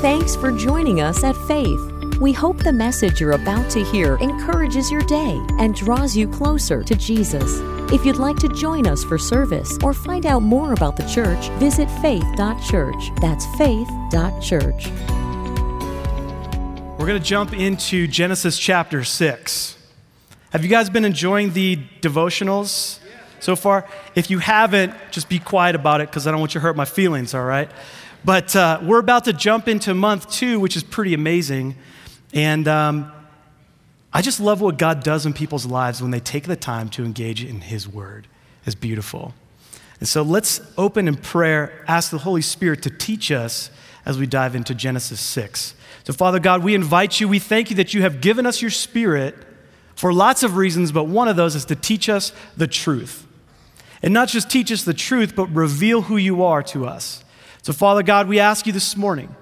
Thanks for joining us at Faith. We hope the message you're about to hear encourages your day and draws you closer to Jesus. If you'd like to join us for service or find out more about the church, visit faith.church. That's faith.church. We're going to jump into Genesis chapter 6. Have you guys been enjoying the devotionals so far? If you haven't, just be quiet about it because I don't want you to hurt my feelings, all right? But uh, we're about to jump into month two, which is pretty amazing. And um, I just love what God does in people's lives when they take the time to engage in His Word. It's beautiful. And so let's open in prayer, ask the Holy Spirit to teach us as we dive into Genesis 6. So, Father God, we invite you, we thank you that you have given us your Spirit for lots of reasons, but one of those is to teach us the truth. And not just teach us the truth, but reveal who you are to us. So, Father God, we ask you this morning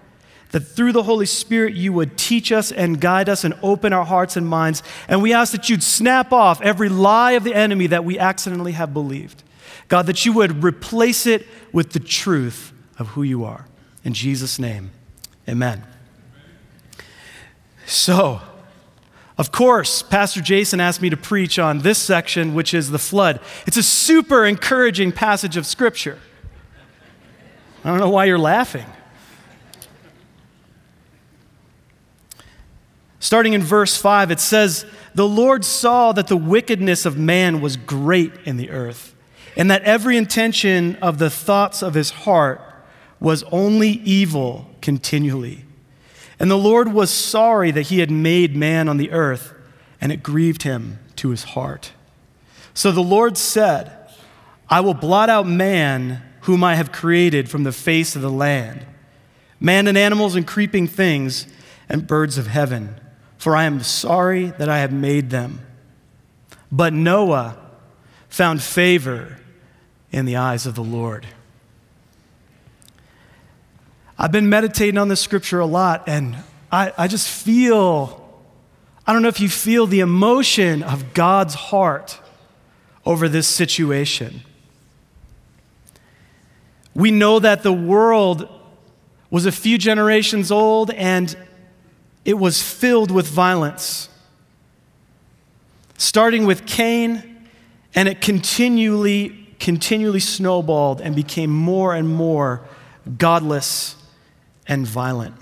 that through the Holy Spirit you would teach us and guide us and open our hearts and minds. And we ask that you'd snap off every lie of the enemy that we accidentally have believed. God, that you would replace it with the truth of who you are. In Jesus' name, amen. So, of course, Pastor Jason asked me to preach on this section, which is the flood. It's a super encouraging passage of Scripture. I don't know why you're laughing. Starting in verse 5, it says, The Lord saw that the wickedness of man was great in the earth, and that every intention of the thoughts of his heart was only evil continually. And the Lord was sorry that he had made man on the earth, and it grieved him to his heart. So the Lord said, I will blot out man whom I have created from the face of the land, man and animals and creeping things and birds of heaven, for I am sorry that I have made them. But Noah found favor in the eyes of the Lord. I've been meditating on this scripture a lot, and I, I just feel I don't know if you feel the emotion of God's heart over this situation. We know that the world was a few generations old and it was filled with violence. Starting with Cain, and it continually, continually snowballed and became more and more godless and violent.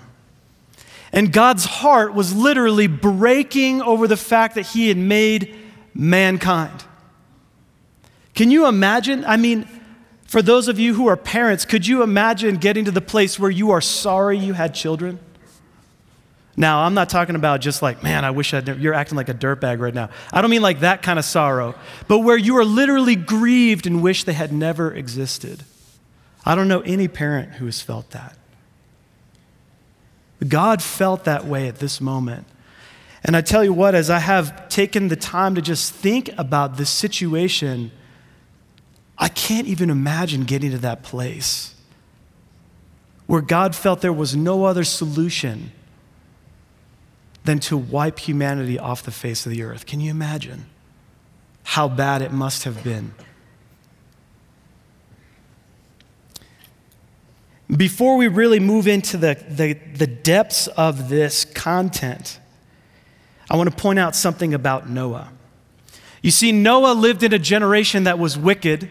And God's heart was literally breaking over the fact that He had made mankind. Can you imagine? I mean, for those of you who are parents, could you imagine getting to the place where you are sorry you had children? Now, I'm not talking about just like, man, I wish I'd never, you're acting like a dirtbag right now. I don't mean like that kind of sorrow, but where you are literally grieved and wish they had never existed. I don't know any parent who has felt that. God felt that way at this moment. And I tell you what, as I have taken the time to just think about this situation, I can't even imagine getting to that place where God felt there was no other solution than to wipe humanity off the face of the earth. Can you imagine how bad it must have been? Before we really move into the, the, the depths of this content, I want to point out something about Noah. You see, Noah lived in a generation that was wicked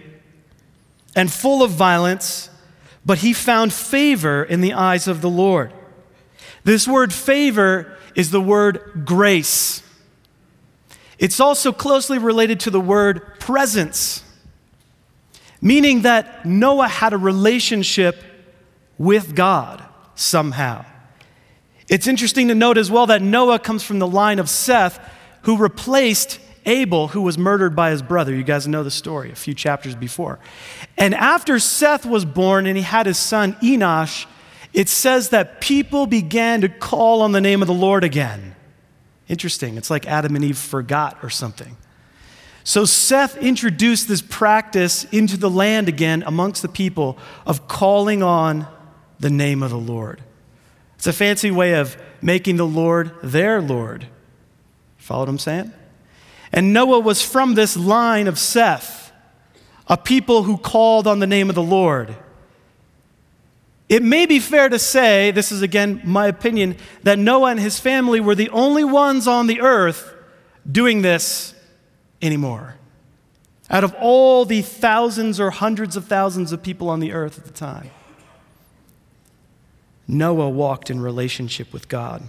and full of violence, but he found favor in the eyes of the Lord. This word favor is the word grace. It's also closely related to the word presence, meaning that Noah had a relationship with God somehow. It's interesting to note as well that Noah comes from the line of Seth, who replaced Abel, who was murdered by his brother. You guys know the story a few chapters before. And after Seth was born and he had his son Enosh, it says that people began to call on the name of the Lord again. Interesting. It's like Adam and Eve forgot or something. So Seth introduced this practice into the land again amongst the people of calling on the name of the Lord. It's a fancy way of making the Lord their Lord. Follow what I'm saying? And Noah was from this line of Seth, a people who called on the name of the Lord. It may be fair to say, this is again my opinion, that Noah and his family were the only ones on the earth doing this anymore. Out of all the thousands or hundreds of thousands of people on the earth at the time, Noah walked in relationship with God.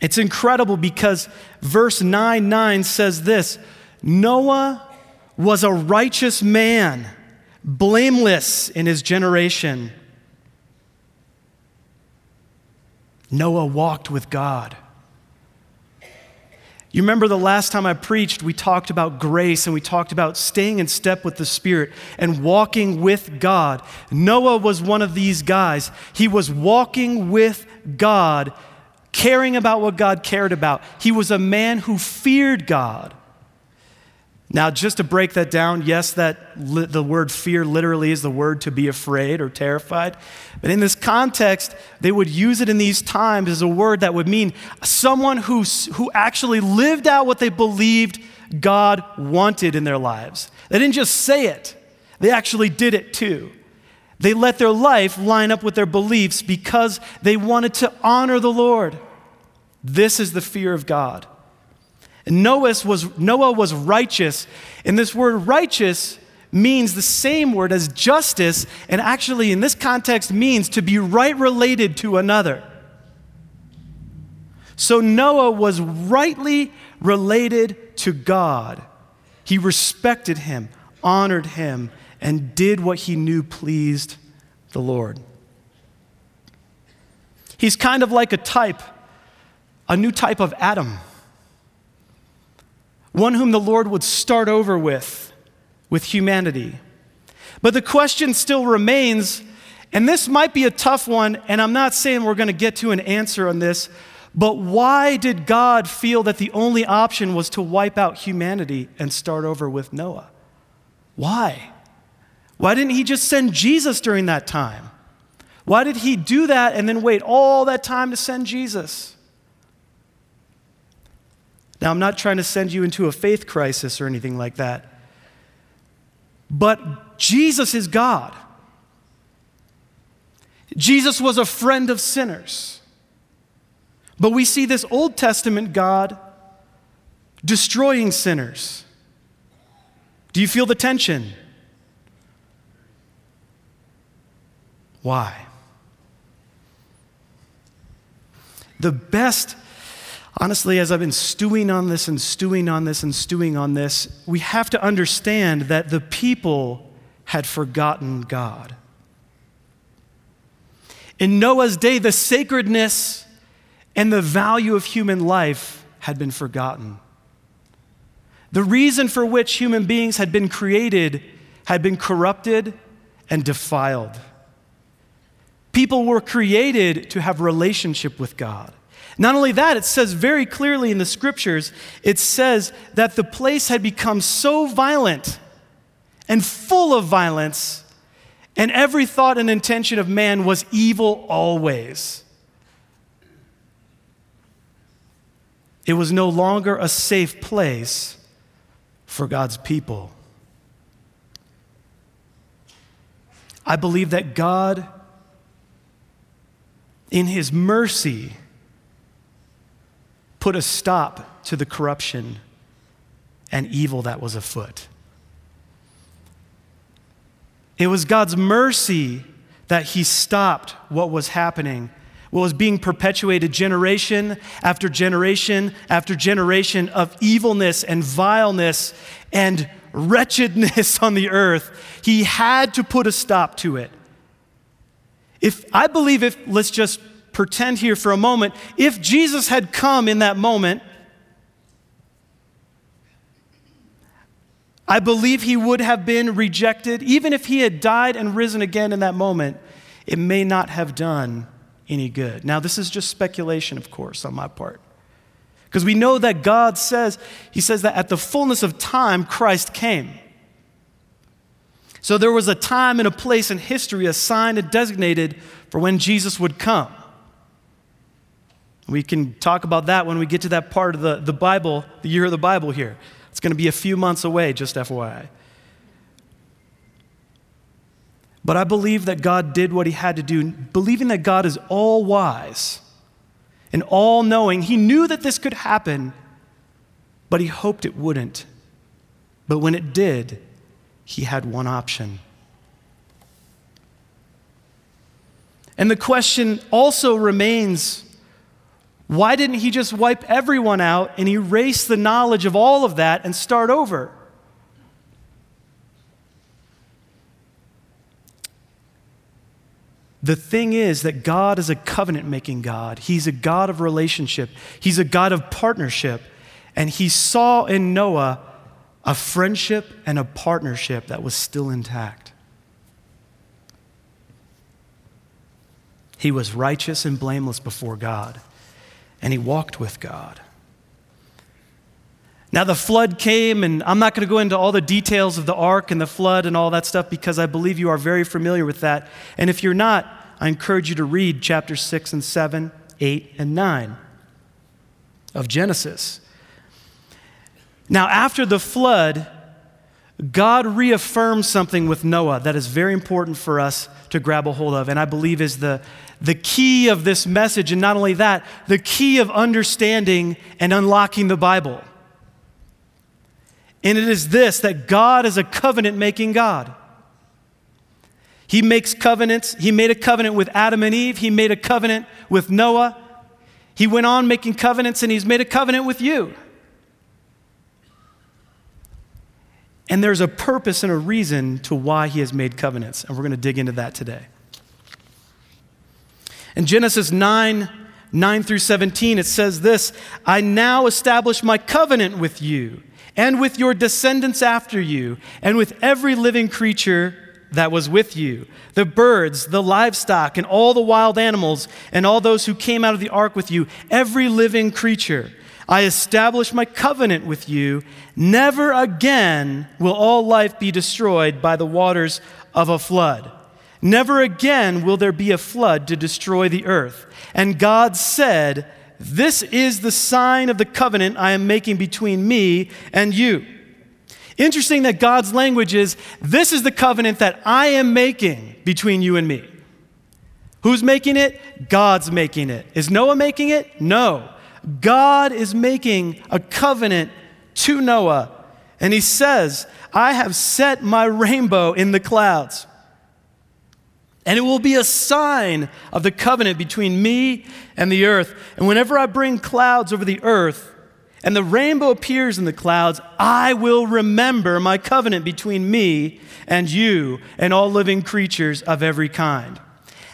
It's incredible because verse 9 9 says this Noah was a righteous man, blameless in his generation. Noah walked with God. You remember the last time I preached, we talked about grace and we talked about staying in step with the Spirit and walking with God. Noah was one of these guys. He was walking with God, caring about what God cared about. He was a man who feared God. Now, just to break that down, yes, that li- the word fear literally is the word to be afraid or terrified. But in this context, they would use it in these times as a word that would mean someone who, who actually lived out what they believed God wanted in their lives. They didn't just say it, they actually did it too. They let their life line up with their beliefs because they wanted to honor the Lord. This is the fear of God. Noah was, Noah was righteous. And this word righteous means the same word as justice, and actually, in this context, means to be right related to another. So Noah was rightly related to God. He respected him, honored him, and did what he knew pleased the Lord. He's kind of like a type, a new type of Adam one whom the Lord would start over with, with humanity. But the question still remains, and this might be a tough one, and I'm not saying we're going to get to an answer on this, but why did God feel that the only option was to wipe out humanity and start over with Noah? Why? Why didn't he just send Jesus during that time? Why did he do that and then wait all that time to send Jesus? Now, I'm not trying to send you into a faith crisis or anything like that, but Jesus is God. Jesus was a friend of sinners. But we see this Old Testament God destroying sinners. Do you feel the tension? Why? The best honestly, as I've been stewing on this and stewing on this and stewing on this, we have to understand that the people had forgotten God. In Noah's day, the sacredness and the value of human life had been forgotten. The reason for which human beings had been created had been corrupted and defiled. People were created to have relationship with God. Not only that, it says very clearly in the scriptures, it says that the place had become so violent and full of violence, and every thought and intention of man was evil always. It was no longer a safe place for God's people. I believe that God, in His mercy, put a stop to the corruption and evil that was afoot. It was God's mercy that He stopped what was happening, what was being perpetuated generation after generation after generation of evilness and vileness and wretchedness on the earth. He had to put a stop to it. If I believe if let's just pretend here for a moment if Jesus had come in that moment, I believe he would have been rejected. Even if he had died and risen again in that moment, it may not have done any good. Now, this is just speculation, of course, on my part. Because we know that God says, He says that at the fullness of time, Christ came. So there was a time and a place in history assigned and designated for when Jesus would come. We can talk about that when we get to that part of the, the Bible, the year of the Bible here. It's going to be a few months away, just FYI. But I believe that God did what he had to do, believing that God is all wise and all knowing. He knew that this could happen, but he hoped it wouldn't. But when it did, he had one option. And the question also remains why didn't he just wipe everyone out and erase the knowledge of all of that and start over? The thing is that God is a covenant making God. He's a God of relationship, He's a God of partnership. And He saw in Noah a friendship and a partnership that was still intact. He was righteous and blameless before God and he walked with God. Now, the flood came, and I'm not going to go into all the details of the ark and the flood and all that stuff because I believe you are very familiar with that. And if you're not, I encourage you to read chapter 6 and 7, 8, and 9 of Genesis. Now, after the flood, God reaffirms something with Noah that is very important for us to grab a hold of, and I believe is the, the key of this message, and not only that, the key of understanding and unlocking the Bible. And it is this that God is a covenant making God. He makes covenants. He made a covenant with Adam and Eve, He made a covenant with Noah. He went on making covenants, and He's made a covenant with you. And there's a purpose and a reason to why He has made covenants, and we're going to dig into that today. In Genesis 9, 9 through 17, it says this I now establish my covenant with you and with your descendants after you, and with every living creature that was with you the birds, the livestock, and all the wild animals, and all those who came out of the ark with you, every living creature. I establish my covenant with you. Never again will all life be destroyed by the waters of a flood. Never again will there be a flood to destroy the earth. And God said, This is the sign of the covenant I am making between me and you. Interesting that God's language is, This is the covenant that I am making between you and me. Who's making it? God's making it. Is Noah making it? No. God is making a covenant to Noah. And he says, I have set my rainbow in the clouds. And it will be a sign of the covenant between me and the earth. And whenever I bring clouds over the earth and the rainbow appears in the clouds, I will remember my covenant between me and you and all living creatures of every kind.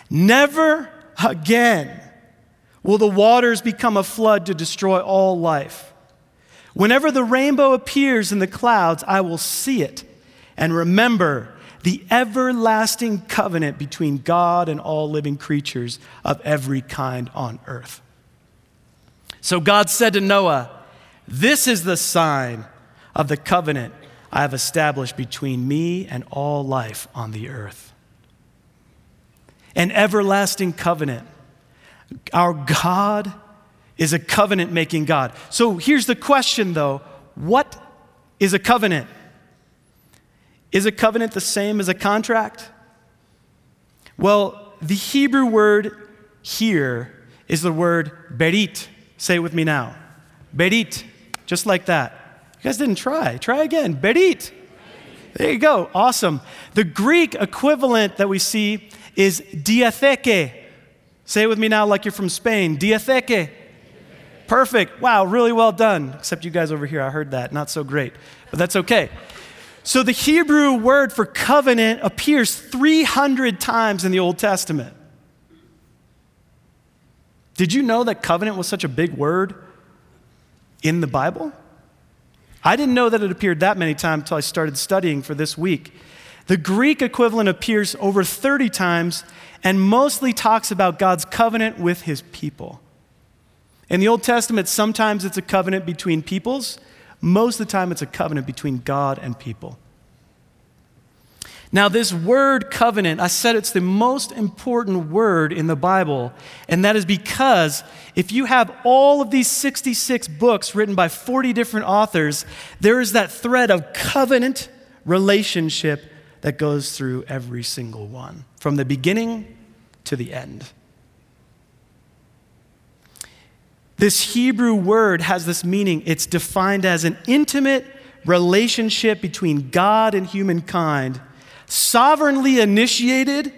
Never again will the waters become a flood to destroy all life. Whenever the rainbow appears in the clouds, I will see it and remember the everlasting covenant between God and all living creatures of every kind on earth. So God said to Noah, This is the sign of the covenant I have established between me and all life on the earth. An everlasting covenant. Our God is a covenant making God. So here's the question though what is a covenant? Is a covenant the same as a contract? Well, the Hebrew word here is the word berit. Say it with me now. Berit, just like that. You guys didn't try. Try again. Berit. There you go. Awesome. The Greek equivalent that we see is diatheke. Say it with me now like you're from Spain. Diatheke. Perfect. Wow, really well done. Except you guys over here, I heard that. Not so great. But that's okay. So the Hebrew word for covenant appears 300 times in the Old Testament. Did you know that covenant was such a big word in the Bible? I didn't know that it appeared that many times until I started studying for this week. The Greek equivalent appears over 30 times and mostly talks about God's covenant with his people. In the Old Testament, sometimes it's a covenant between peoples, most of the time, it's a covenant between God and people. Now, this word covenant, I said it's the most important word in the Bible, and that is because if you have all of these 66 books written by 40 different authors, there is that thread of covenant relationship that goes through every single one, from the beginning to the end. This Hebrew word has this meaning. It's defined as an intimate relationship between God and humankind, sovereignly initiated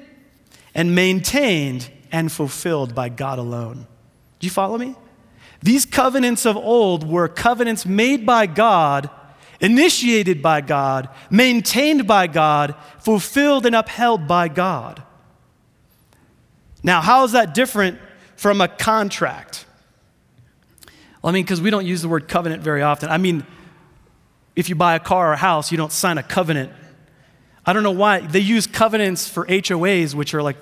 and maintained and fulfilled by God alone. Do you follow me? These covenants of old were covenants made by God, initiated by God, maintained by God, fulfilled and upheld by God. Now, how is that different from a contract? Well, I mean, because we don't use the word covenant very often. I mean, if you buy a car or a house, you don't sign a covenant. I don't know why. They use covenants for HOAs, which are like,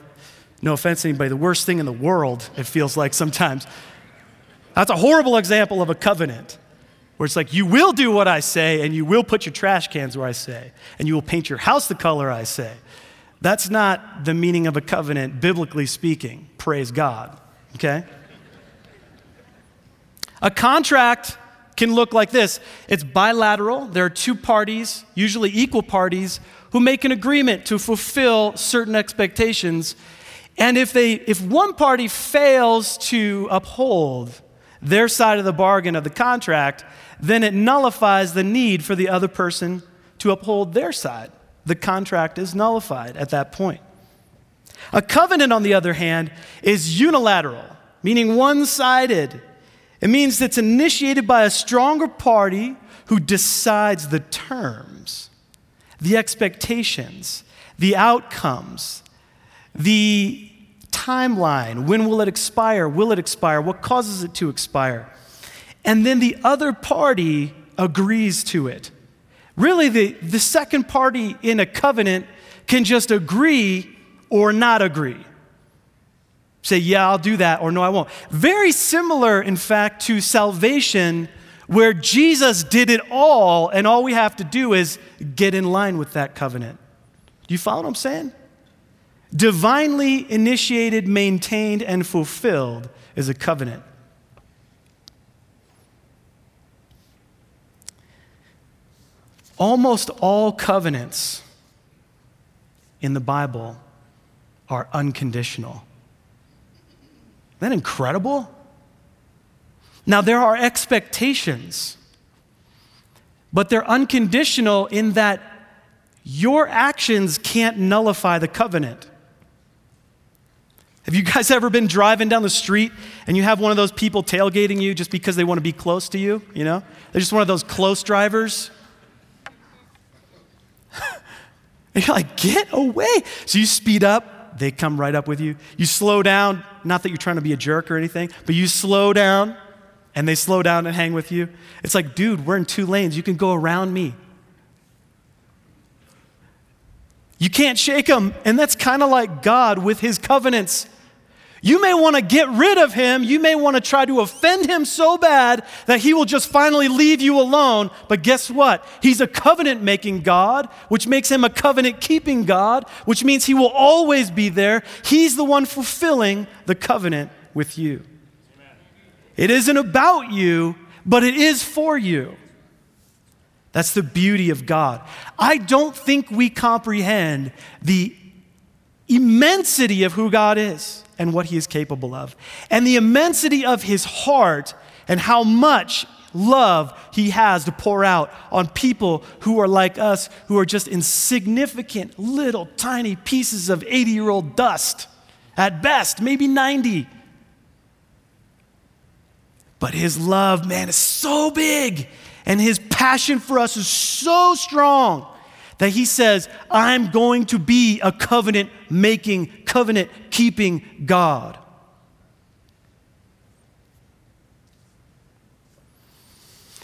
no offense to anybody, the worst thing in the world, it feels like sometimes. That's a horrible example of a covenant where it's like, you will do what I say, and you will put your trash cans where I say, and you will paint your house the color I say. That's not the meaning of a covenant, biblically speaking. Praise God. Okay? A contract can look like this it's bilateral. There are two parties, usually equal parties, who make an agreement to fulfill certain expectations. And if, they, if one party fails to uphold their side of the bargain of the contract, then it nullifies the need for the other person to uphold their side. The contract is nullified at that point. A covenant, on the other hand, is unilateral, meaning one sided. It means it's initiated by a stronger party who decides the terms, the expectations, the outcomes, the timeline. When will it expire? Will it expire? What causes it to expire? And then the other party agrees to it. Really, the, the second party in a covenant can just agree or not agree say, Yeah, I'll do that, or No, I won't. Very similar, in fact, to salvation, where Jesus did it all, and all we have to do is get in line with that covenant. Do you follow what I'm saying? Divinely initiated, maintained, and fulfilled is a covenant. Almost all covenants in the Bible are unconditional. Isn't that incredible? Now, there are expectations, but they're unconditional in that your actions can't nullify the covenant. Have you guys ever been driving down the street and you have one of those people tailgating you just because they want to be close to you? You know? They're just one of those close drivers. And you're like, get away. So you speed up, they come right up with you. You slow down, not that you're trying to be a jerk or anything, but you slow down and they slow down and hang with you. It's like, dude, we're in two lanes. You can go around me. You can't shake them. And that's kind of like God with his covenants. You may want to get rid of him. You may want to try to offend him so bad that he will just finally leave you alone. But guess what? He's a covenant making God, which makes him a covenant keeping God, which means he will always be there. He's the one fulfilling the covenant with you. It isn't about you, but it is for you. That's the beauty of God. I don't think we comprehend the immensity of who God is and what he is capable of, and the immensity of his heart and how much love he has to pour out on people who are like us, who are just insignificant, little, tiny pieces of 80 year old dust, at best, maybe 90. But his love, man, is so big, and his passion for us is so strong that he says, I'm going to be a covenant making, covenant keeping God.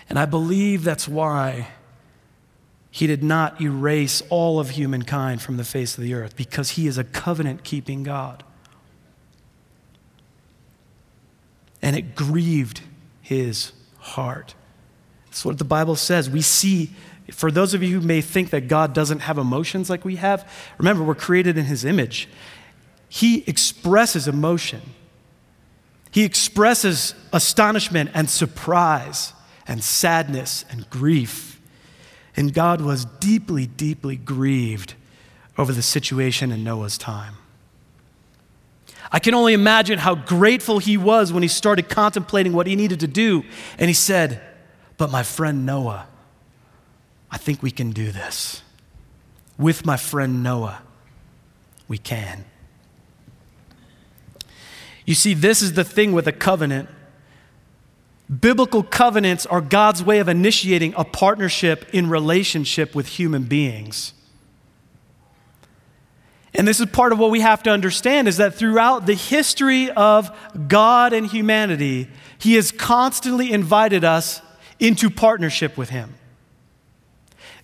And I believe that's why he did not erase all of humankind from the face of the earth, because he is a covenant keeping God. And it grieved his heart. That's what the Bible says. We see for those of you who may think that God doesn't have emotions like we have, remember, we're created in His image. He expresses emotion, He expresses astonishment and surprise and sadness and grief. And God was deeply, deeply grieved over the situation in Noah's time. I can only imagine how grateful he was when he started contemplating what he needed to do. And he said, But my friend Noah, I think we can do this. With my friend Noah, we can. You see, this is the thing with a covenant. Biblical covenants are God's way of initiating a partnership in relationship with human beings. And this is part of what we have to understand is that throughout the history of God and humanity, He has constantly invited us into partnership with Him.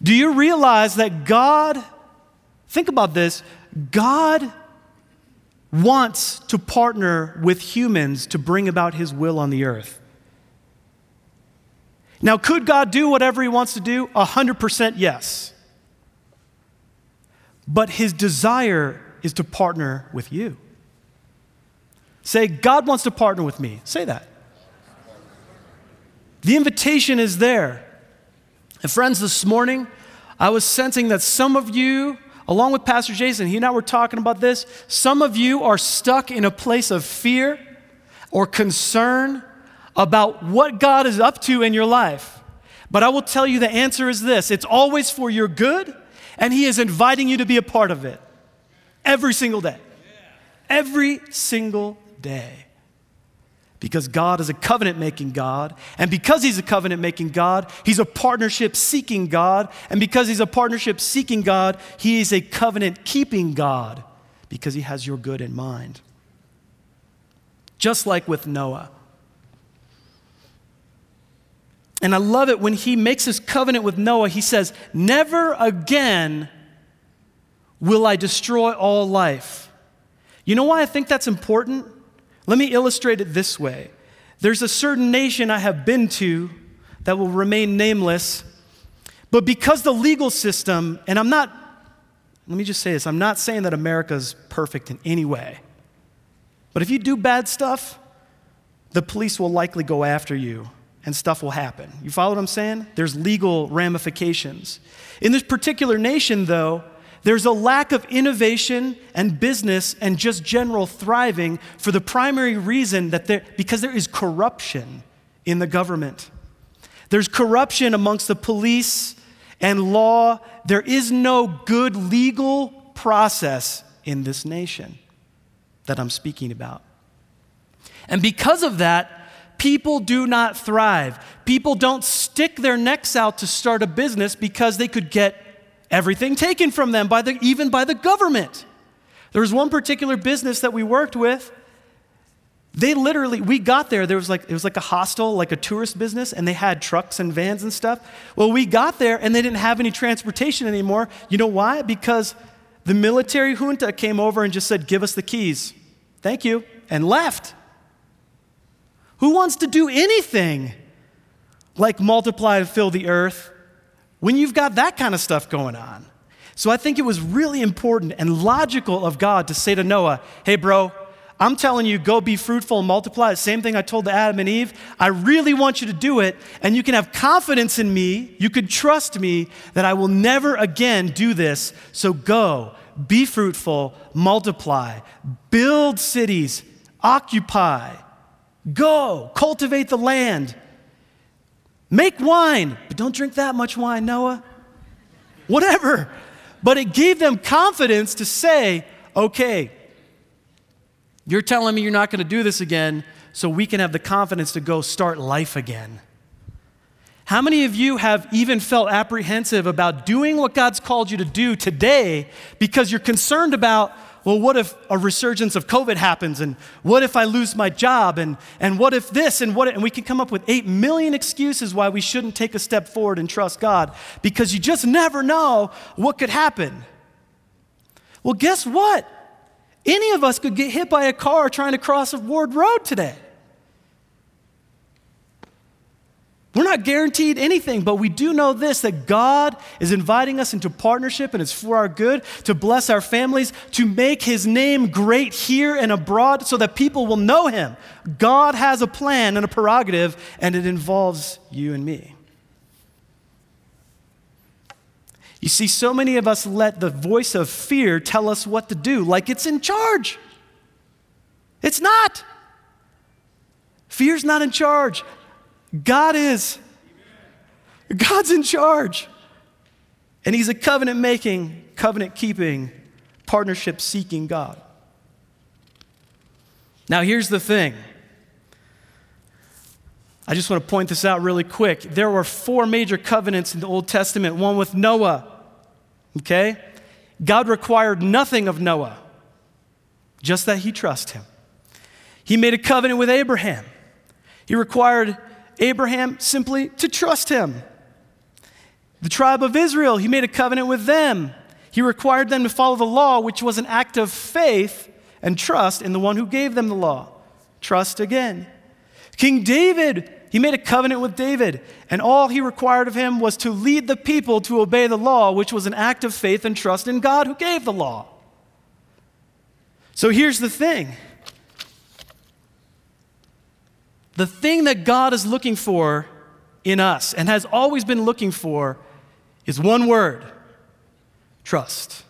Do you realize that God, think about this, God wants to partner with humans to bring about His will on the earth? Now, could God do whatever He wants to do? 100% yes. But his desire is to partner with you. Say, God wants to partner with me. Say that. The invitation is there. And friends, this morning, I was sensing that some of you, along with Pastor Jason, he and I were talking about this, some of you are stuck in a place of fear or concern about what God is up to in your life. But I will tell you the answer is this it's always for your good and He is inviting you to be a part of it every single day. Every single day. Because God is a covenant making God. And because He's a covenant making God, He's a partnership seeking God. And because He's a partnership seeking God, He is a covenant keeping God because He has your good in mind. Just like with Noah. And I love it when he makes his covenant with Noah, he says, Never again will I destroy all life. You know why I think that's important? Let me illustrate it this way. There's a certain nation I have been to that will remain nameless, but because the legal system, and I'm not, let me just say this I'm not saying that America's perfect in any way, but if you do bad stuff, the police will likely go after you and stuff will happen. You follow what I'm saying? There's legal ramifications. In this particular nation, though, there's a lack of innovation and business and just general thriving for the primary reason that there, because there is corruption in the government. There's corruption amongst the police and law. There is no good legal process in this nation that I'm speaking about. And because of that, people do not thrive. People don't stick their necks out to start a business because they could get everything taken from them by the, even by the government. There was one particular business that we worked with. They literally, we got there, there was like, it was like a hostel, like a tourist business, and they had trucks and vans and stuff. Well, we got there and they didn't have any transportation anymore. You know why? Because the military junta came over and just said, Give us the keys. Thank you. And left. Who wants to do anything like multiply and fill the earth when you've got that kind of stuff going on? So I think it was really important and logical of God to say to Noah, hey, bro, I'm telling you, go be fruitful and multiply. The Same thing I told to Adam and Eve. I really want you to do it, and you can have confidence in me. You can trust me that I will never again do this. So go, be fruitful, multiply, build cities, occupy. Go, cultivate the land. Make wine, but don't drink that much wine, Noah. Whatever. But it gave them confidence to say, okay, you're telling me you're not going to do this again, so we can have the confidence to go start life again. How many of you have even felt apprehensive about doing what God's called you to do today because you're concerned about well, what if a resurgence of COVID happens? And what if I lose my job? And, and what if this? And what? And we can come up with 8 million excuses why we shouldn't take a step forward and trust God because you just never know what could happen. Well, guess what? Any of us could get hit by a car trying to cross a Ward Road today. We're not guaranteed anything, but we do know this that God is inviting us into partnership and it's for our good to bless our families, to make his name great here and abroad so that people will know him. God has a plan and a prerogative, and it involves you and me. You see, so many of us let the voice of fear tell us what to do, like it's in charge. It's not. Fear's not in charge. God is. God's in charge. And He's a covenant making, covenant keeping, partnership seeking God. Now, here's the thing. I just want to point this out really quick. There were four major covenants in the Old Testament, one with Noah. Okay? God required nothing of Noah, just that he trust him. He made a covenant with Abraham. He required Abraham simply to trust him. The tribe of Israel, he made a covenant with them. He required them to follow the law, which was an act of faith and trust in the one who gave them the law. Trust again. King David, he made a covenant with David, and all he required of him was to lead the people to obey the law, which was an act of faith and trust in God who gave the law. So here's the thing the thing that God is looking for in us and has always been looking for is one word trust.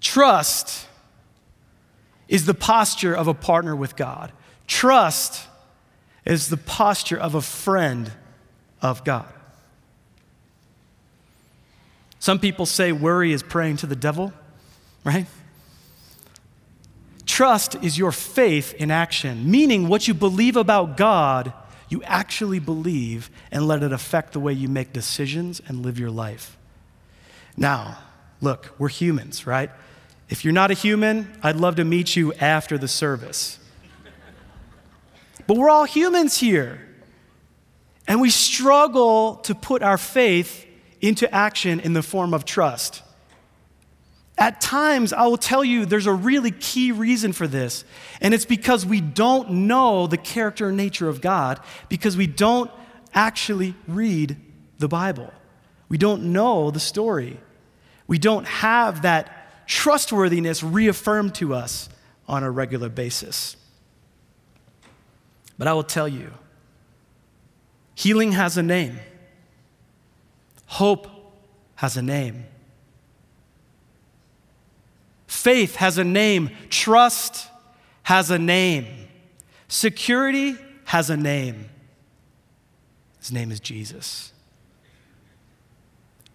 Trust is the posture of a partner with God. Trust is the posture of a friend of God. Some people say worry is praying to the devil, right? Trust is your faith in action, meaning what you believe about God, you actually believe and let it affect the way you make decisions and live your life. Now, look, we're humans, right? If you're not a human, I'd love to meet you after the service. But we're all humans here. And we struggle to put our faith into action in the form of trust. At times, I will tell you there's a really key reason for this, and it's because we don't know the character and nature of God, because we don't actually read the Bible. We don't know the story. We don't have that trustworthiness reaffirmed to us on a regular basis. But I will tell you healing has a name, hope has a name, faith has a name, trust has a name, security has a name. His name is Jesus.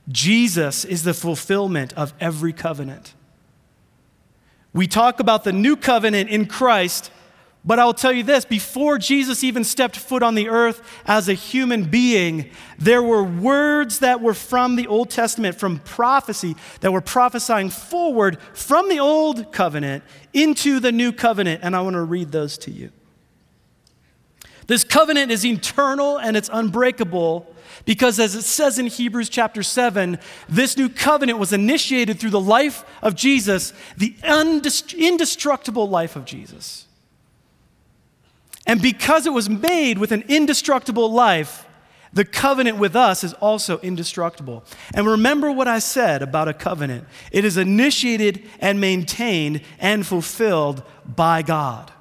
Jesus is the fulfillment of every covenant. We talk about the new covenant in Christ but I'll tell you this before Jesus even stepped foot on the earth as a human being, there were words that were from the Old Testament, from prophecy, that were prophesying forward from the Old Covenant into the New Covenant. And I want to read those to you. This covenant is eternal and it's unbreakable because, as it says in Hebrews chapter 7, this new covenant was initiated through the life of Jesus, the indestructible life of Jesus. And because it was made with an indestructible life, the covenant with us is also indestructible. And remember what I said about a covenant it is initiated and maintained and fulfilled by God.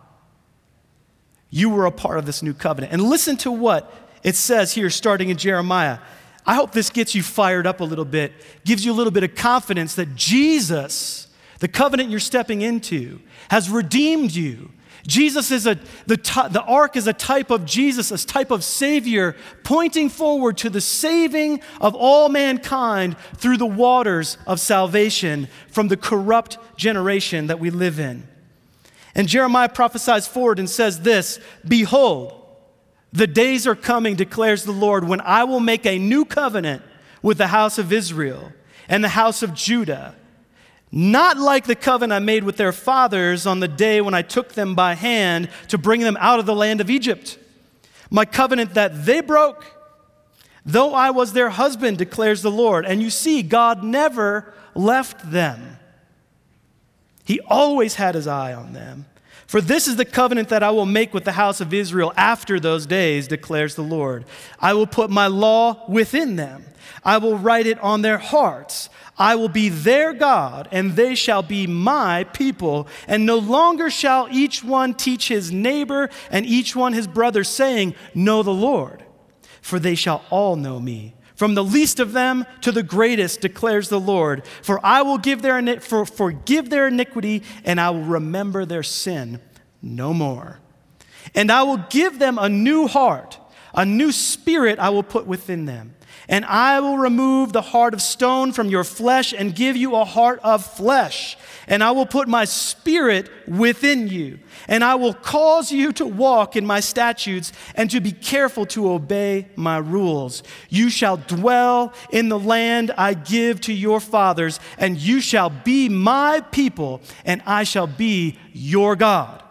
You were a part of this new covenant. And listen to what it says here, starting in Jeremiah. I hope this gets you fired up a little bit, gives you a little bit of confidence that Jesus, the covenant you're stepping into, has redeemed you Jesus is a, the, the ark is a type of Jesus, a type of Savior, pointing forward to the saving of all mankind through the waters of salvation from the corrupt generation that we live in. And Jeremiah prophesies forward and says this Behold, the days are coming, declares the Lord, when I will make a new covenant with the house of Israel and the house of Judah not like the covenant I made with their fathers on the day when I took them by hand to bring them out of the land of Egypt. My covenant that they broke, though I was their husband, declares the Lord. And you see, God never left them, He always had His eye on them. For this is the covenant that I will make with the house of Israel after those days, declares the Lord. I will put my law within them. I will write it on their hearts. I will be their God, and they shall be my people. And no longer shall each one teach his neighbor and each one his brother, saying, Know the Lord. For they shall all know me, from the least of them to the greatest, declares the Lord. For I will give their, for, forgive their iniquity, and I will remember their sin no more. And I will give them a new heart, a new spirit I will put within them. And I will remove the heart of stone from your flesh and give you a heart of flesh. And I will put my spirit within you. And I will cause you to walk in my statutes and to be careful to obey my rules. You shall dwell in the land I give to your fathers, and you shall be my people, and I shall be your God.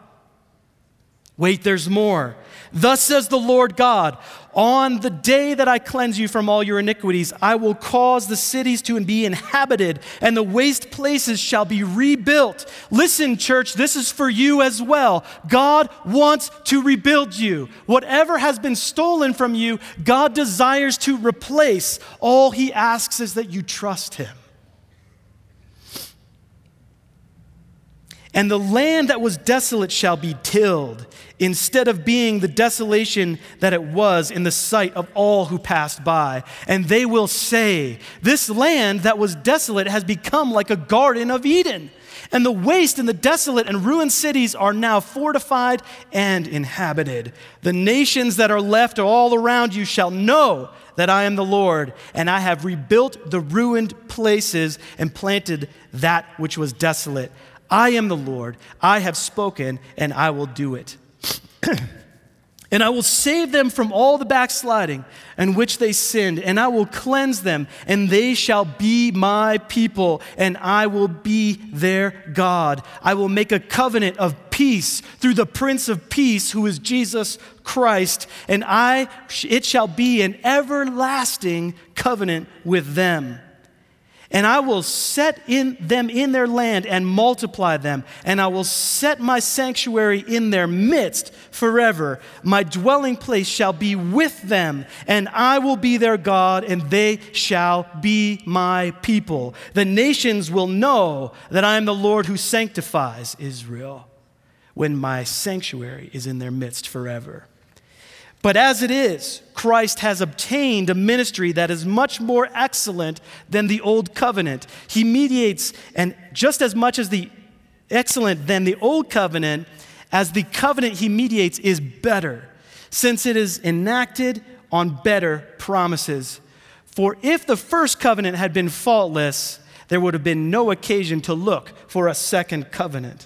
Wait, there's more. Thus says the Lord God On the day that I cleanse you from all your iniquities, I will cause the cities to be inhabited, and the waste places shall be rebuilt. Listen, church, this is for you as well. God wants to rebuild you. Whatever has been stolen from you, God desires to replace. All He asks is that you trust Him. And the land that was desolate shall be tilled, instead of being the desolation that it was in the sight of all who passed by. And they will say, This land that was desolate has become like a garden of Eden. And the waste and the desolate and ruined cities are now fortified and inhabited. The nations that are left all around you shall know that I am the Lord, and I have rebuilt the ruined places and planted that which was desolate. I am the Lord, I have spoken, and I will do it. and I will save them from all the backsliding in which they sinned, and I will cleanse them, and they shall be my people, and I will be their God. I will make a covenant of peace through the Prince of Peace, who is Jesus Christ, and I it shall be an everlasting covenant with them and I will set in them in their land and multiply them, and I will set my sanctuary in their midst forever. My dwelling place shall be with them, and I will be their God, and they shall be my people. The nations will know that I am the Lord who sanctifies Israel when my sanctuary is in their midst forever. But as it is, Christ has obtained a ministry that is much more excellent than the old covenant. He mediates, and just as much as the excellent than the old covenant, as the covenant he mediates is better, since it is enacted on better promises. For if the first covenant had been faultless, there would have been no occasion to look for a second covenant.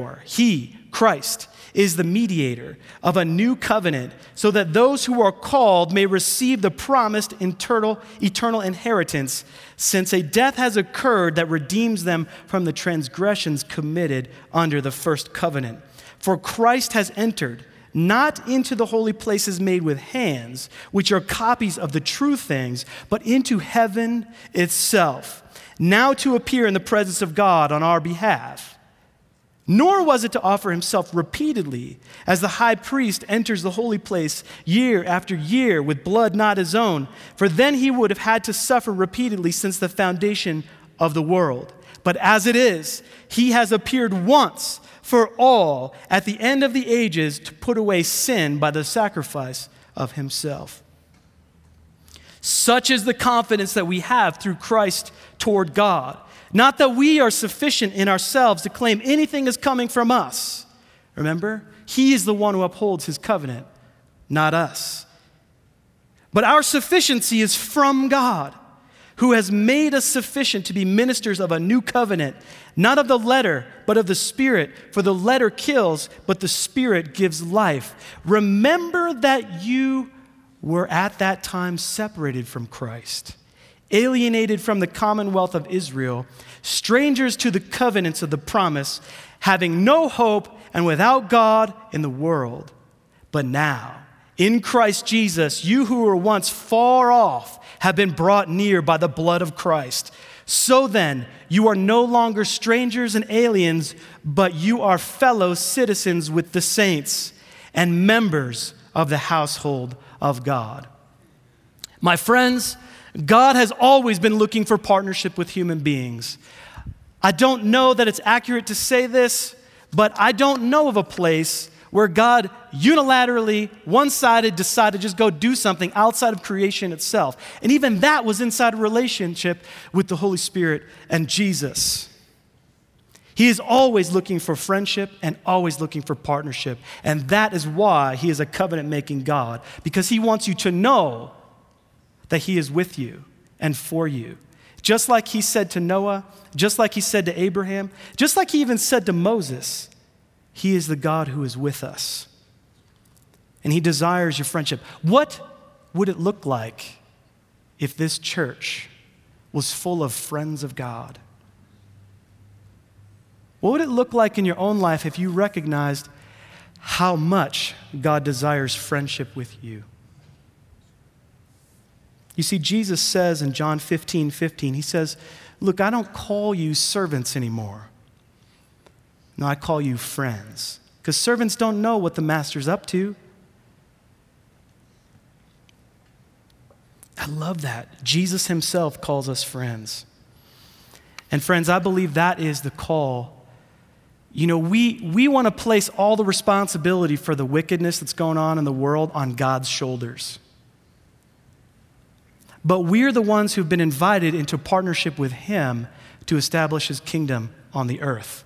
he, Christ, is the mediator of a new covenant so that those who are called may receive the promised eternal, eternal inheritance, since a death has occurred that redeems them from the transgressions committed under the first covenant. For Christ has entered not into the holy places made with hands, which are copies of the true things, but into heaven itself, now to appear in the presence of God on our behalf. Nor was it to offer himself repeatedly, as the high priest enters the holy place year after year with blood not his own, for then he would have had to suffer repeatedly since the foundation of the world. But as it is, he has appeared once for all at the end of the ages to put away sin by the sacrifice of himself. Such is the confidence that we have through Christ toward God. Not that we are sufficient in ourselves to claim anything is coming from us. Remember? He is the one who upholds his covenant, not us. But our sufficiency is from God, who has made us sufficient to be ministers of a new covenant, not of the letter, but of the Spirit. For the letter kills, but the Spirit gives life. Remember that you were at that time separated from Christ alienated from the commonwealth of Israel, strangers to the covenants of the promise, having no hope and without God in the world. But now, In Christ Jesus, you who were once far off have been brought near by the blood of Christ. So then, you are no longer strangers and aliens, but you are fellow citizens with the saints and members of the household of God. My friends, God has always been looking for partnership with human beings. I don't know that it's accurate to say this, but I don't know of a place where God unilaterally, one sided, decided to just go do something outside of creation itself. And even that was inside a relationship with the Holy Spirit and Jesus. He is always looking for friendship and always looking for partnership. And that is why He is a covenant making God, because He wants you to know that He is with you and for you. Just like He said to Noah, just like He said to Abraham, just like He even said to Moses. He is the God who is with us. And He desires your friendship. What would it look like if this church was full of friends of God? What would it look like in your own life if you recognized how much God desires friendship with you? You see, Jesus says in John 15 15, He says, Look, I don't call you servants anymore. No, I call you friends. Because servants don't know what the master's up to. I love that. Jesus himself calls us friends. And friends, I believe that is the call. You know, we, we want to place all the responsibility for the wickedness that's going on in the world on God's shoulders. But we're the ones who've been invited into partnership with Him to establish His kingdom on the earth.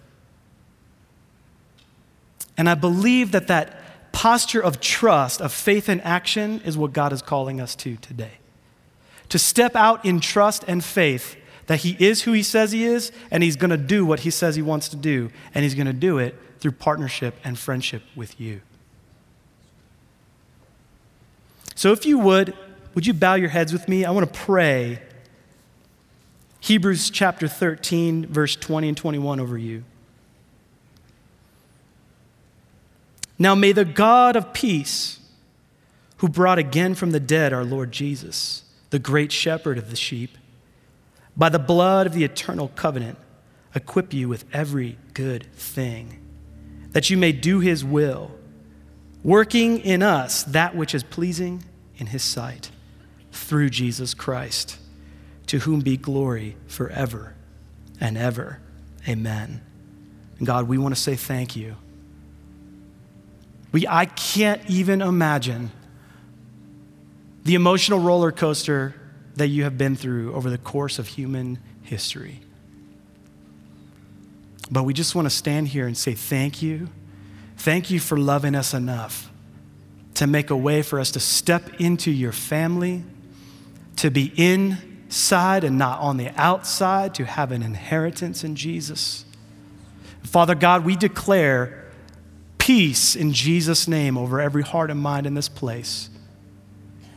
And I believe that that posture of trust, of faith and action, is what God is calling us to today. To step out in trust and faith that He is who He says He is, and He's going to do what He says He wants to do, and He's going to do it through partnership and friendship with you. So, if you would, would you bow your heads with me? I want to pray Hebrews chapter 13, verse 20 and 21 over you. Now may the God of peace, who brought again from the dead our Lord Jesus, the great shepherd of the sheep, by the blood of the eternal covenant, equip you with every good thing, that you may do his will, working in us that which is pleasing in his sight, through Jesus Christ, to whom be glory forever and ever. Amen. And God, we want to say thank you we, I can't even imagine the emotional roller coaster that you have been through over the course of human history. But we just want to stand here and say thank you. Thank you for loving us enough to make a way for us to step into your family, to be inside and not on the outside, to have an inheritance in Jesus. Father God, we declare peace in Jesus' name over every heart and mind in this place.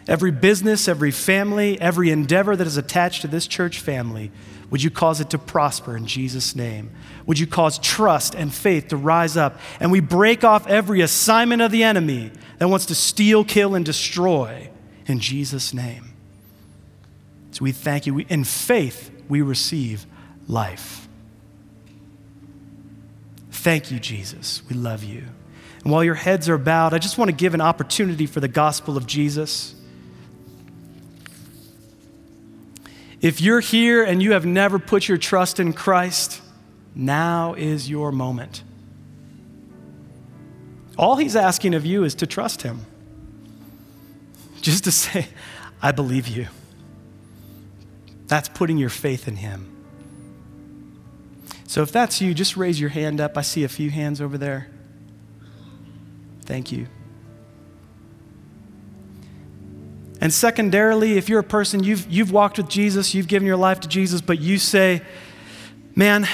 Every business, every family, every endeavor that is attached to this church family, would you cause it to prosper in Jesus' name? Would you cause trust and faith to rise up? And we break off every assignment of the enemy that wants to steal, kill, and destroy in Jesus' name. So we thank you. In faith, we receive life. Thank you, Jesus. We love you. And while your heads are bowed, I just want to give an opportunity for the gospel of Jesus. If you're here and you have never put your trust in Christ, now is your moment. All he's asking of you is to trust him. Just to say, I believe you. That's putting your faith in him. So if that's you, just raise your hand up. I see a few hands over there. Thank you. And secondarily, if you're a person, you've, you've walked with Jesus, you've given your life to Jesus, but you say, man,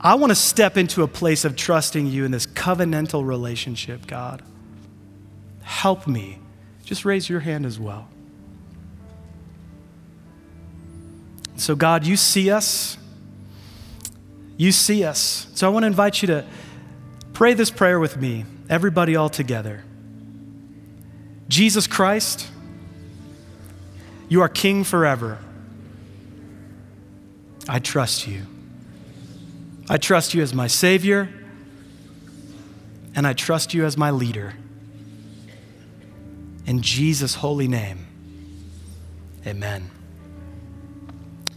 I want to step into a place of trusting you in this covenantal relationship, God. Help me. Just raise your hand as well. So, God, you see us. You see us. So, I want to invite you to pray this prayer with me everybody all together. Jesus Christ, you are King forever. I trust you. I trust you as my Savior, and I trust you as my leader. In Jesus' holy name, amen.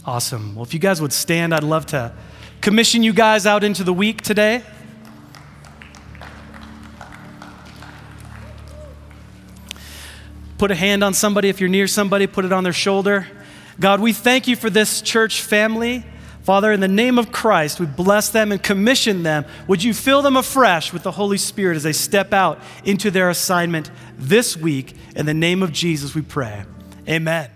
Awesome. Well, if you guys would stand, I'd love to commission you guys out into the week today. Put a hand on somebody if you're near somebody, put it on their shoulder. God, we thank you for this church family. Father, in the name of Christ, we bless them and commission them. Would you fill them afresh with the Holy Spirit as they step out into their assignment this week? In the name of Jesus, we pray. Amen.